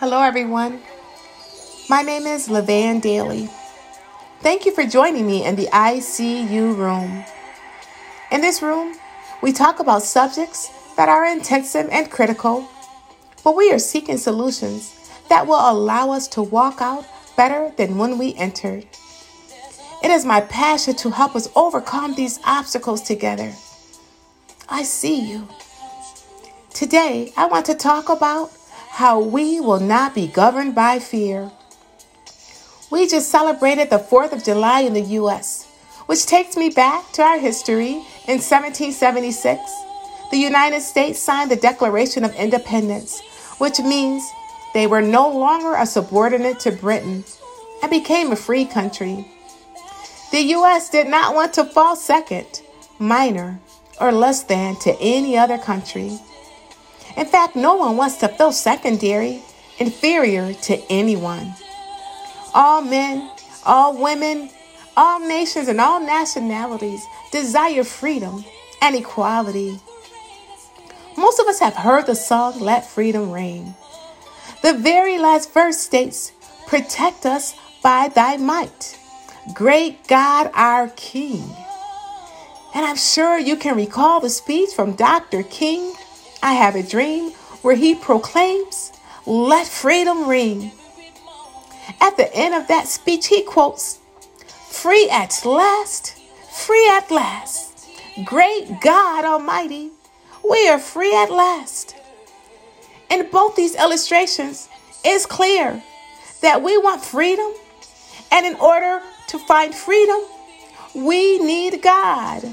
Hello, everyone. My name is Levan Daly. Thank you for joining me in the ICU room. In this room, we talk about subjects that are intensive and critical, but we are seeking solutions that will allow us to walk out better than when we entered. It is my passion to help us overcome these obstacles together. I see you. Today, I want to talk about how we will not be governed by fear. We just celebrated the 4th of July in the U.S., which takes me back to our history. In 1776, the United States signed the Declaration of Independence, which means they were no longer a subordinate to Britain and became a free country. The U.S. did not want to fall second, minor, or less than to any other country. In fact, no one wants to feel secondary, inferior to anyone. All men, all women, all nations, and all nationalities desire freedom and equality. Most of us have heard the song Let Freedom Ring. The very last verse states, Protect us by thy might, great God our King. And I'm sure you can recall the speech from Dr. King, I Have a Dream, where he proclaims, Let freedom ring. At the end of that speech, he quotes, Free at last, free at last. Great God Almighty, we are free at last. In both these illustrations, it's clear that we want freedom, and in order to find freedom, we need God.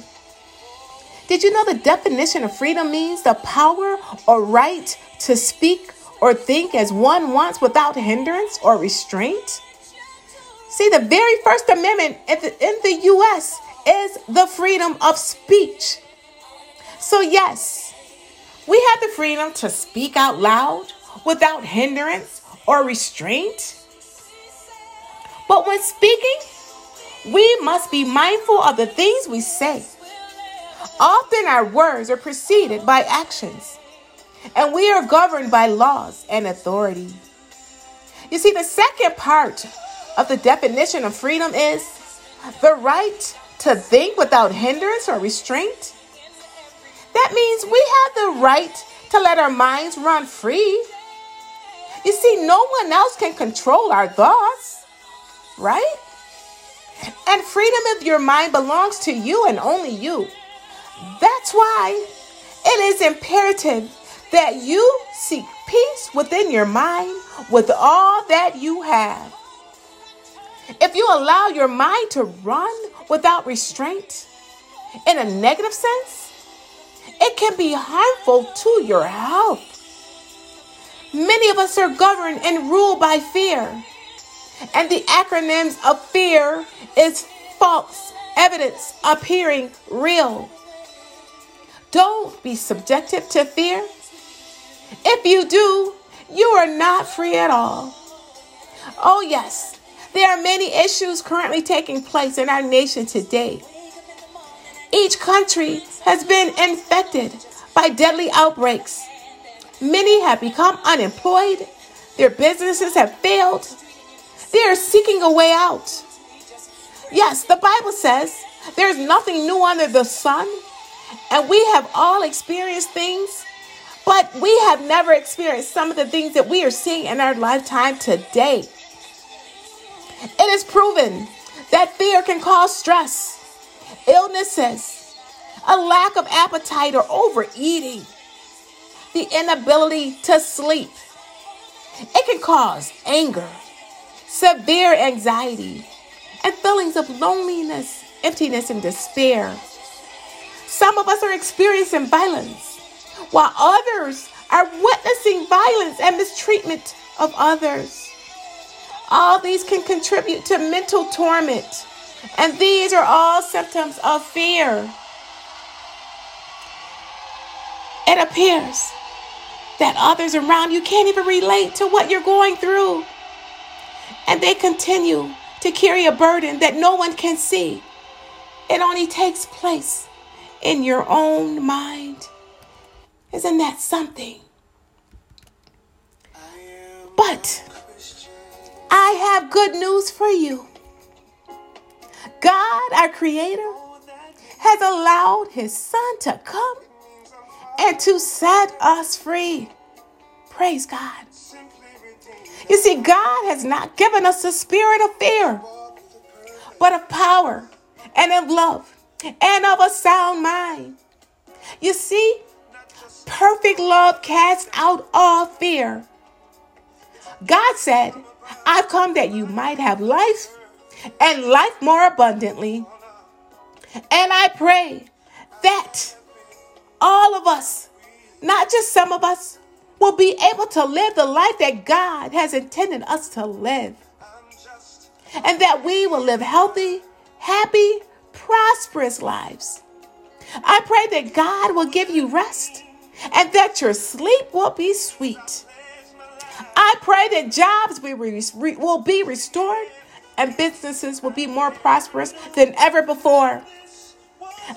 Did you know the definition of freedom means the power or right to speak or think as one wants without hindrance or restraint? See, the very First Amendment in the, in the U.S. is the freedom of speech. So, yes, we have the freedom to speak out loud without hindrance or restraint. But when speaking, we must be mindful of the things we say. Often our words are preceded by actions, and we are governed by laws and authority. You see, the second part of the definition of freedom is the right to think without hindrance or restraint. That means we have the right to let our minds run free. You see, no one else can control our thoughts, right? And freedom of your mind belongs to you and only you. That's why it is imperative that you seek peace within your mind with all that you have. If you allow your mind to run without restraint in a negative sense, it can be harmful to your health. Many of us are governed and ruled by fear. And the acronyms of fear is false evidence appearing real. Don't be subjected to fear. If you do, you are not free at all. Oh, yes, there are many issues currently taking place in our nation today. Each country has been infected by deadly outbreaks. Many have become unemployed, their businesses have failed, they are seeking a way out. Yes, the Bible says there is nothing new under the sun. And we have all experienced things, but we have never experienced some of the things that we are seeing in our lifetime today. It is proven that fear can cause stress, illnesses, a lack of appetite or overeating, the inability to sleep. It can cause anger, severe anxiety, and feelings of loneliness, emptiness, and despair. Some of us are experiencing violence, while others are witnessing violence and mistreatment of others. All these can contribute to mental torment, and these are all symptoms of fear. It appears that others around you can't even relate to what you're going through, and they continue to carry a burden that no one can see. It only takes place in your own mind. Isn't that something? But I have good news for you. God, our Creator, has allowed His Son to come and to set us free. Praise God. You see, God has not given us a spirit of fear, but of power and of love and of a sound mind. You see, perfect love casts out all fear. God said, I've come that you might have life and life more abundantly. And I pray that all of us, not just some of us, will be able to live the life that God has intended us to live. And that we will live healthy, happy, prosperous lives. I pray that God will give you rest and that your sleep will be sweet. I pray that jobs will be restored and businesses will be more prosperous than ever before.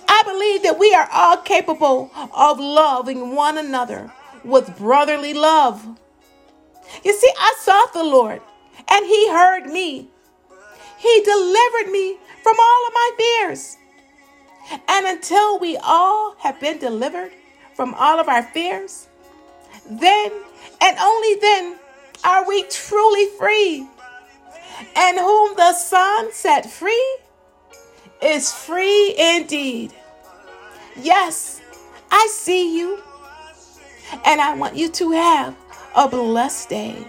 I believe that we are all capable of loving one another with brotherly love. You see, I sought the Lord and He heard me. He delivered me from all of my fears. And until we all have been delivered from all of our fears, then and only then are we truly free. And whom the Son set free is free indeed. Yes, I see you. And I want you to have a blessed day.